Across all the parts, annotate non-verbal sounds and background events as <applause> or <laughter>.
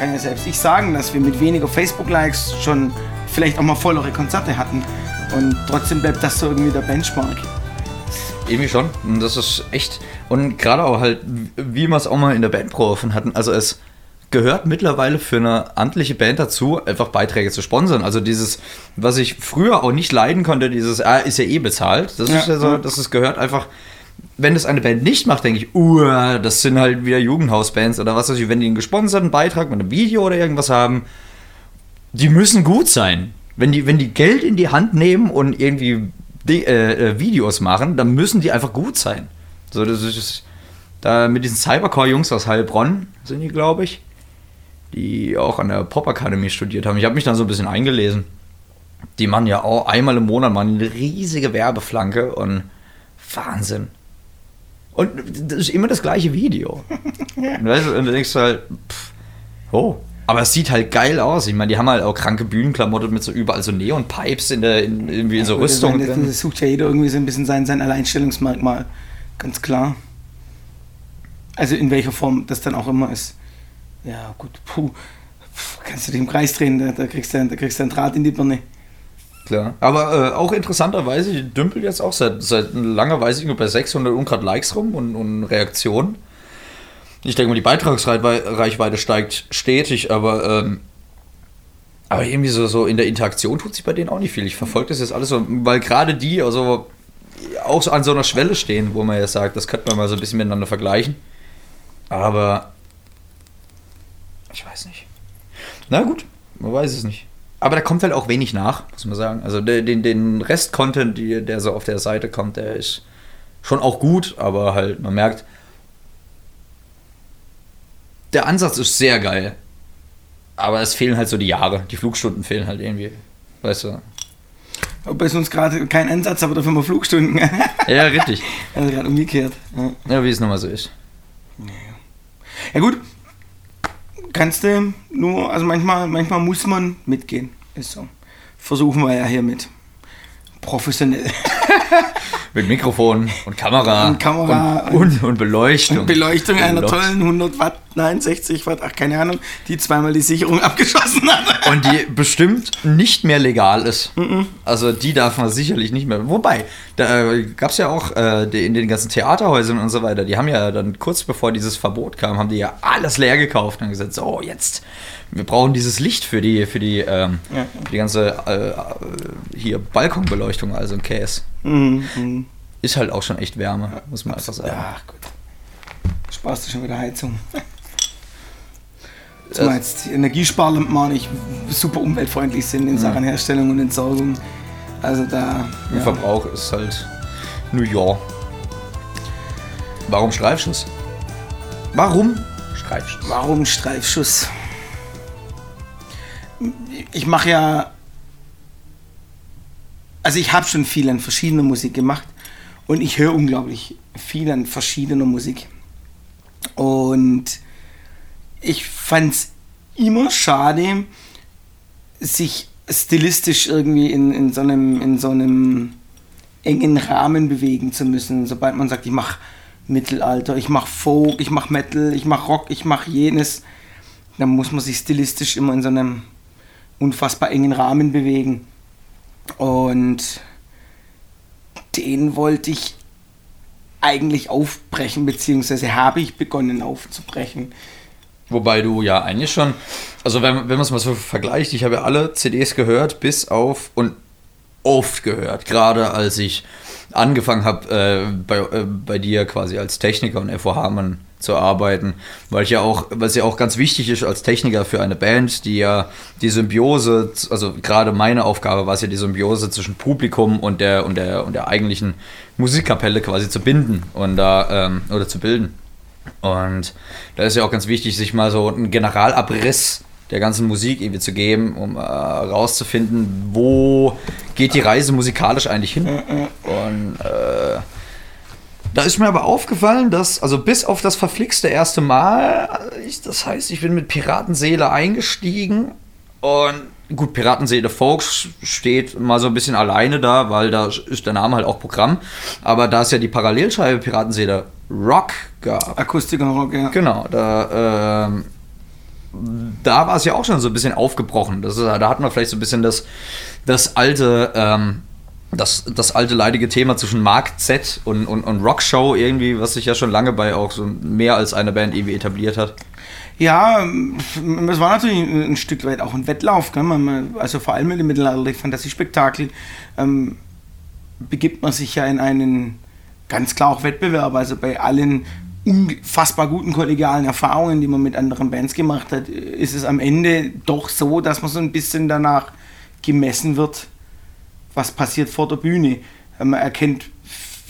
kann ja selbst ich sagen, dass wir mit weniger Facebook-Likes schon vielleicht auch mal vollere Konzerte hatten. Und trotzdem bleibt das so irgendwie der Benchmark. Irgendwie schon. Und das ist echt. Und gerade auch halt, wie wir es auch mal in der Bandprobe hatten, also es gehört mittlerweile für eine amtliche Band dazu, einfach Beiträge zu sponsern. Also dieses, was ich früher auch nicht leiden konnte, dieses, ah, ist ja eh bezahlt. Das Ja. ist ja so, das ist, gehört einfach. Wenn das eine Band nicht macht, denke ich, uh, das sind halt wieder Jugendhausbands oder was weiß ich, wenn die einen gesponserten Beitrag mit einem Video oder irgendwas haben, die müssen gut sein. Wenn die, wenn die Geld in die Hand nehmen und irgendwie äh, äh, Videos machen, dann müssen die einfach gut sein. So, das ist da mit diesen Cybercore-Jungs aus Heilbronn sind die, glaube ich, die auch an der Pop-Akademie studiert haben. Ich habe mich dann so ein bisschen eingelesen. Die machen ja auch einmal im Monat mal eine riesige Werbeflanke und Wahnsinn. Und das ist immer das gleiche Video. Und <laughs> weißt du, und du denkst halt, pff, oh. Aber es sieht halt geil aus. Ich meine, die haben halt auch kranke Bühnenklamotte mit so überall so Neon-Pipes in der, in, irgendwie in so Gut, Rüstung. meine, drin. Das sucht ja jeder irgendwie so ein bisschen sein, sein Alleinstellungsmerkmal. Ganz klar. Also in welcher Form das dann auch immer ist. Ja, gut, puh. Kannst du dich im Kreis drehen, da, da, kriegst du, da kriegst du einen Draht in die Birne. Klar. Aber äh, auch interessanterweise, ich dümpel jetzt auch seit, seit langer Weise nur bei 600 ungrad Likes rum und, und Reaktionen. Ich denke mal, die Beitragsreichweite steigt stetig, aber, ähm, aber irgendwie so, so in der Interaktion tut sich bei denen auch nicht viel. Ich verfolge das jetzt alles so, weil gerade die also auch so an so einer Schwelle stehen, wo man ja sagt, das könnte man mal so ein bisschen miteinander vergleichen. Aber ich weiß nicht. Na gut, man weiß es nicht. Aber da kommt halt auch wenig nach, muss man sagen. Also den, den Rest-Content, der so auf der Seite kommt, der ist schon auch gut, aber halt, man merkt, der Ansatz ist sehr geil. Aber es fehlen halt so die Jahre. Die Flugstunden fehlen halt irgendwie. Weißt du? Bei uns gerade kein Ansatz, aber dafür mal Flugstunden. <laughs> Ja, richtig. also gerade umgekehrt. Ja. Ja, wie es nochmal so ist. ja gut, kannst du nur, also manchmal, manchmal muss man mitgehen. Ist so. Versuchen wir ja hiermit. Professionell. <laughs> Mit Mikrofon und Kamera. Und Kamera Und, und, und Beleuchtung. Beleuchtung einer Beleuchtung. tollen 100 Watt, nein, 60 Watt, ach keine Ahnung, die zweimal die Sicherung <laughs> abgeschossen hat. Und die bestimmt nicht mehr legal ist. Also die darf man sicherlich nicht mehr. Wobei, da gab es ja auch äh, die, in den ganzen Theaterhäusern und so weiter, die haben ja dann kurz bevor dieses Verbot kam, haben die ja alles leer gekauft und gesagt, so jetzt, wir brauchen dieses Licht für die, für die, ähm, Ja. für die ganze äh, äh, hier Balkonbeleuchtung, also ein Case. Mhm, mhm. Ist halt auch schon echt Wärme, muss man einfach sagen. Ja, gut. Sparst du schon wieder Heizung. Äh, Zumal jetzt die Energiesparlampen auch nicht super umweltfreundlich sind in Sachen Herstellung und Entsorgung. Also da. Der Ja. Verbrauch ist halt New York. Warum Streifschuss? Warum Streifschuss? Warum Streifschuss? Ich mache ja. Also ich habe schon viel an verschiedener Musik gemacht und ich höre unglaublich viel an verschiedener Musik. Und ich fand es immer schade, sich stilistisch irgendwie in, in, so einem, in so einem engen Rahmen bewegen zu müssen. Sobald man sagt, ich mache Mittelalter, ich mache Folk, ich mache Metal, ich mache Rock, ich mache jenes, dann muss man sich stilistisch immer in so einem unfassbar engen Rahmen bewegen. Und den wollte ich eigentlich aufbrechen, beziehungsweise habe ich begonnen aufzubrechen. Wobei du ja eigentlich schon, also wenn, wenn man es mal so vergleicht, ich habe ja alle CDs gehört, bis auf und oft gehört, gerade als ich angefangen habe, äh, bei, äh, bei dir quasi als Techniker und FOH Mann zu arbeiten, weil ich ja auch, es ja auch ganz wichtig ist als Techniker für eine Band, die ja die Symbiose, also gerade meine Aufgabe war es ja die Symbiose zwischen Publikum und der und der und der eigentlichen Musikkapelle quasi zu binden und da ähm, oder zu bilden. Und da ist ja auch ganz wichtig, sich mal so einen Generalabriss der ganzen Musik irgendwie zu geben, um äh, rauszufinden, wo geht die Reise musikalisch eigentlich hin. Und äh, da ist mir aber aufgefallen, dass, also bis auf das verflixte erste Mal, ich, das heißt, ich bin mit Piratenseele eingestiegen und gut, Piratenseele Folk steht mal so ein bisschen alleine da, weil da ist der Name halt auch Programm. Aber da es ja die Parallelscheibe Piratenseele Rock gab, Akustik und Rock, ja. Genau, da ähm, da war es ja auch schon so ein bisschen aufgebrochen. Das ist, da hatten wir vielleicht so ein bisschen das, das alte, ähm, das, das alte leidige Thema zwischen Mark Z und, und, und Rockshow irgendwie, was sich ja schon lange bei auch so mehr als einer Band irgendwie etabliert hat. Ja, es war natürlich ein Stück weit auch ein Wettlauf. Gell? also vor allem mit dem Mittelalter-Fantasiespektakel ähm, begibt man sich ja in einen ganz klar auch Wettbewerb. Also bei allen unfassbar guten kollegialen Erfahrungen, die man mit anderen Bands gemacht hat, ist es am Ende doch so, dass man so ein bisschen danach gemessen wird, was passiert vor der Bühne. Man erkennt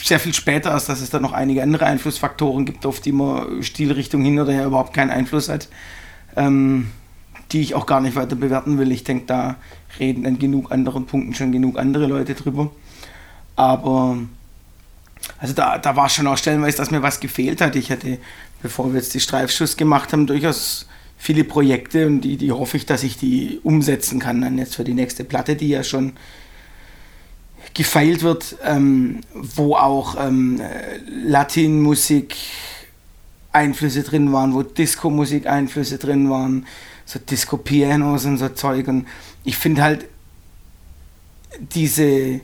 sehr viel später erst, dass es da noch einige andere Einflussfaktoren gibt, auf die man Stilrichtung hin oder her überhaupt keinen Einfluss hat, ähm, die ich auch gar nicht weiter bewerten will. Ich denke, da reden an genug anderen Punkten schon genug andere Leute drüber. Aber also da, da war schon auch stellenweise, dass mir was gefehlt hat. Ich hatte, bevor wir jetzt die Streifschuss gemacht haben, durchaus viele Projekte und die, die hoffe ich, dass ich die umsetzen kann dann jetzt für die nächste Platte, die ja schon gefeilt wird, ähm, wo auch ähm, Latinmusik Einflüsse drin waren, wo Disco-Musik Einflüsse drin waren, so Disco-Pianos und so Zeug. Und ich finde halt diese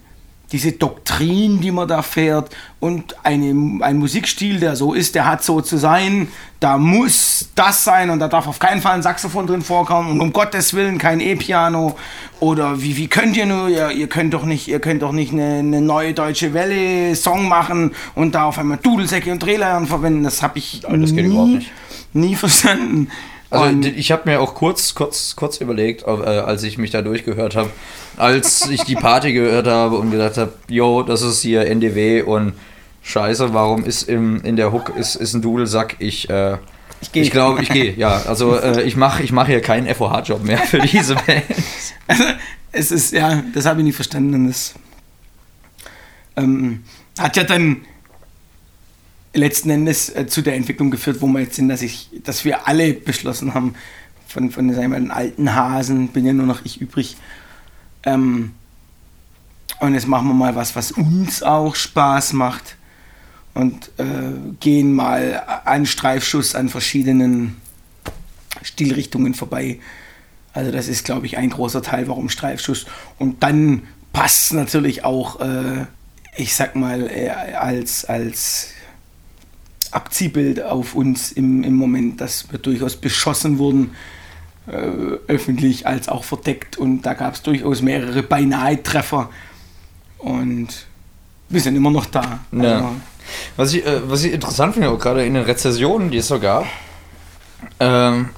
diese Doktrin, die man da fährt und eine, ein Musikstil, der so ist, der hat so zu sein, da muss das sein und da darf auf keinen Fall ein Saxophon drin vorkommen und um Gottes Willen kein E-Piano oder wie, wie könnt ihr nur, ihr, ihr könnt doch nicht, ihr könnt doch nicht eine, eine neue deutsche Welle Song machen und da auf einmal Dudelsäcke und Drehleiern verwenden, das habe ich nie, nie verstanden. Also und ich habe mir auch kurz, kurz, kurz überlegt, äh, als ich mich da durchgehört habe, als ich die Party gehört habe und gedacht habe, yo, das ist hier NDW und Scheiße, warum ist im, in der Hook ist, ist ein Dudelsack? Ich, äh, ich gehe. Ich glaube, ich gehe, ja. Also äh, ich mache ich mach hier keinen FOH-Job mehr für diese <laughs> Band. Also, es ist, ja, das habe ich nie verstanden. Das ähm, hat ja dann letzten Endes äh, zu der Entwicklung geführt, wo wir jetzt sind, dass, ich, dass wir alle beschlossen haben, von, von sagen wir, den alten Hasen bin ja nur noch ich übrig. Ähm, und jetzt machen wir mal was, was uns auch Spaß macht und äh, gehen mal einen Streifschuss an verschiedenen Stilrichtungen vorbei. Also das ist, glaube ich, ein großer Teil, warum Streifschuss. Und dann passt natürlich auch, äh, ich sag mal, äh, als, als Abziehbild auf uns im, im Moment, dass wir durchaus beschossen wurden, äh, öffentlich als auch verdeckt. Und da gab es durchaus mehrere Beinahe-Treffer. Und wir sind immer noch da. Ja. Also, was, ich, äh, was ich interessant finde, auch gerade in den Rezessionen, die es so gab, ähm,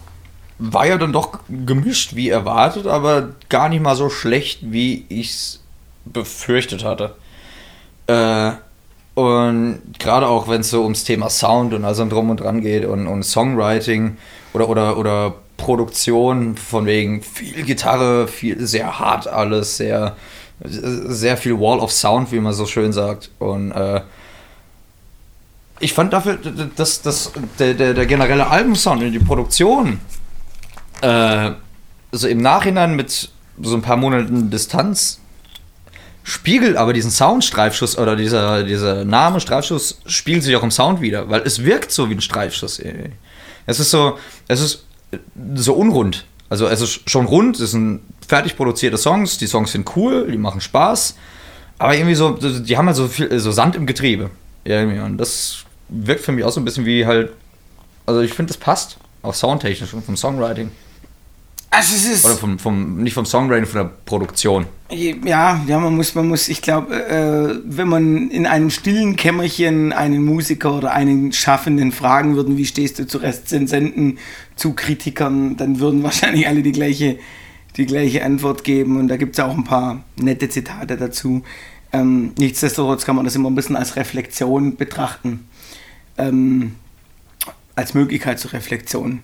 war ja dann doch gemischt wie erwartet, aber gar nicht mal so schlecht, wie ich es befürchtet hatte. Äh, und gerade auch, wenn es so ums Thema Sound und also drum und dran geht und, und Songwriting oder, oder, oder Produktion, von wegen viel Gitarre, viel, sehr hart alles, sehr, sehr viel Wall of Sound, wie man so schön sagt. Und äh, ich fand dafür, dass, dass der, der, der generelle Albumsound und die Produktion äh, also im Nachhinein mit so ein paar Monaten Distanz spiegelt aber diesen Sound-Streifschuss oder dieser, dieser Name Streifschuss spiegelt sich auch im Sound wieder, weil es wirkt so wie ein Streifschuss. Es ist so, es ist so unrund. Also es ist schon rund, es sind fertig produzierte Songs, die Songs sind cool, die machen Spaß, aber irgendwie so, die haben halt so viel, so Sand im Getriebe. Irgendwie. Und das wirkt für mich auch so ein bisschen wie halt, also ich finde, das passt, auch soundtechnisch und vom Songwriting. Also es ist. Oder vom, vom, nicht vom Songwriting, von der Produktion. Ja, ja, man muss, man muss, ich glaube, äh, wenn man in einem stillen Kämmerchen einen Musiker oder einen Schaffenden fragen würden, wie stehst du zu Rezensenten, zu Kritikern, dann würden <laughs> wahrscheinlich alle die gleiche, die gleiche Antwort geben. Und da gibt es auch ein paar nette Zitate dazu. Ähm, nichtsdestotrotz kann man das immer ein bisschen als Reflexion betrachten. Ähm, als Möglichkeit zur Reflexion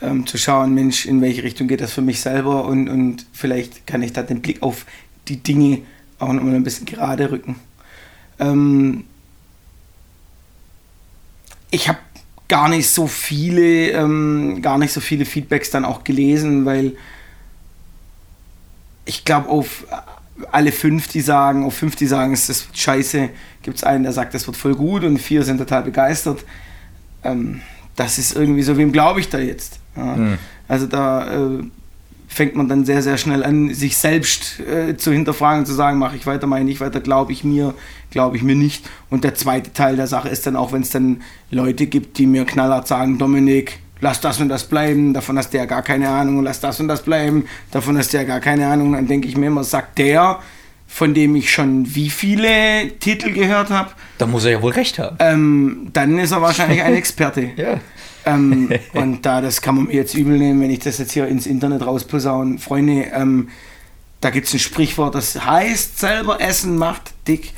ähm, zu schauen, Mensch, in welche Richtung geht das für mich selber und, und vielleicht kann ich da den Blick auf die Dinge auch nochmal ein bisschen gerade rücken. Ähm, ich habe gar nicht so viele, ähm, gar nicht so viele Feedbacks dann auch gelesen, weil ich glaube, auf alle fünf, die sagen, auf fünf, die sagen, es ist scheiße, gibt es einen, der sagt, es wird voll gut und vier sind total begeistert. Ähm, das ist irgendwie so, wem glaube ich da jetzt? Ja. Mhm. Also da äh, fängt man dann sehr, sehr schnell an, sich selbst äh, zu hinterfragen, zu sagen, mache ich weiter, mache ich nicht weiter, glaube ich mir, glaube ich mir nicht. Und der zweite Teil der Sache ist dann auch, wenn es dann Leute gibt, die mir knallhart sagen, Dominik, lass das und das bleiben, davon hast du ja gar keine Ahnung, lass das und das bleiben, davon hast du ja gar keine Ahnung. Dann denke ich mir immer, sagt der, von dem ich schon wie viele Titel gehört habe. Da muss er ja wohl recht haben. Ähm, dann ist er wahrscheinlich ein Experte. <laughs> ja. Ähm, <laughs> und da, das kann man mir jetzt übel nehmen, wenn ich das jetzt hier ins Internet rausposaune. Freunde, ähm, da gibt es ein Sprichwort, das heißt, selber Essen macht dick.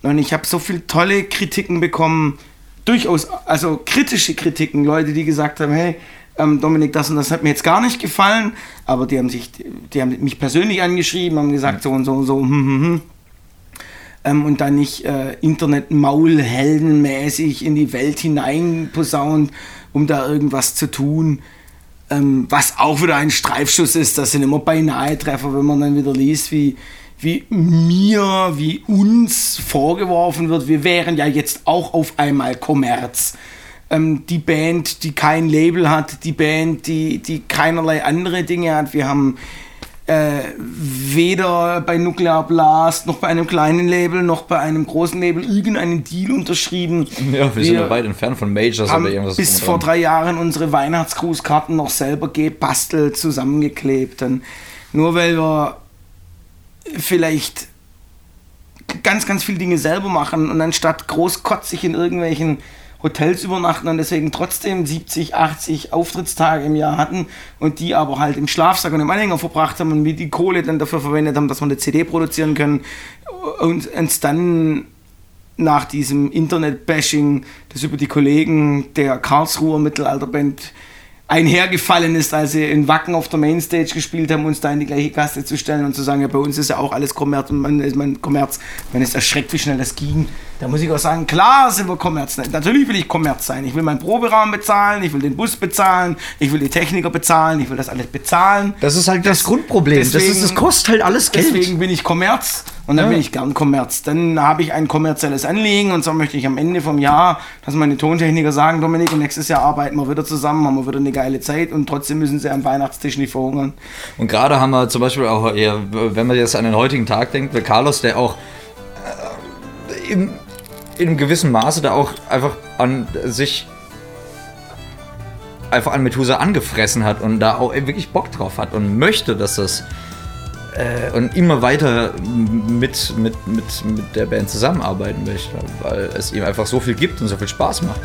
Und ich habe so viele tolle Kritiken bekommen, durchaus, also kritische Kritiken, Leute, die gesagt haben, hey, ähm, Dominik, das und das hat mir jetzt gar nicht gefallen, aber die haben sich, die haben mich persönlich angeschrieben, haben gesagt, so und so und so, hm, hm, hm. Ähm, und dann nicht äh, Internet-Maulheldenmäßig in die Welt hinein posaunt, um da irgendwas zu tun. Ähm, was auch wieder ein Streifschuss ist, das sind immer beinahe Treffer, wenn man dann wieder liest, wie, wie mir, wie uns vorgeworfen wird, wir wären ja jetzt auch auf einmal Kommerz. Ähm, die Band, die kein Label hat, die Band, die, die keinerlei andere Dinge hat. Wir haben äh, weder bei Nuclear Blast noch bei einem kleinen Label noch bei einem großen Label irgendeinen Deal unterschrieben. Ja, wir, wir sind ja weit entfernt von Majors haben oder irgendwas. Bis vor drei Jahren unsere Weihnachtsgrußkarten noch selber gebastelt, zusammengeklebt. Und nur weil wir vielleicht ganz, ganz viele Dinge selber machen und anstatt großkotzig in irgendwelchen Hotels übernachten und deswegen trotzdem 70, 80 Auftrittstage im Jahr hatten und die aber halt im Schlafsack und im Anhänger verbracht haben und wir die Kohle dann dafür verwendet haben, dass wir eine CD produzieren können. Und uns dann nach diesem Internet-Bashing, das über die Kollegen der Karlsruher Mittelalterband einhergefallen ist, als sie in Wacken auf der Mainstage gespielt haben, uns da in die gleiche Kaste zu stellen und zu sagen, ja, bei uns ist ja auch alles Kommerz und man ist man Kommerz. Man ist erschreckt, wie schnell das ging. Da muss ich auch sagen, klar sind wir Kommerz. Natürlich will ich Kommerz sein. Ich will meinen Proberaum bezahlen, ich will den Bus bezahlen, ich will die Techniker bezahlen, ich will das alles bezahlen. Das ist halt das, das Grundproblem. Deswegen, das, ist, das kostet halt alles Geld. Deswegen bin ich Kommerz und dann ja. bin ich gern Kommerz. Dann habe ich ein kommerzielles Anliegen und so möchte ich am Ende vom Jahr, dass meine Tontechniker sagen, Dominik, nächstes Jahr arbeiten wir wieder zusammen, haben wir wieder eine geile Zeit und trotzdem müssen sie am Weihnachtstisch nicht verhungern. Und gerade haben wir zum Beispiel auch, wenn man jetzt an den heutigen Tag denkt, der Carlos, der auch äh, im in einem gewissen Maße da auch einfach an sich einfach an Methusa angefressen hat und da auch wirklich Bock drauf hat und möchte, dass das äh, und immer weiter mit, mit, mit, mit der Band zusammenarbeiten möchte, weil es ihm einfach so viel gibt und so viel Spaß macht.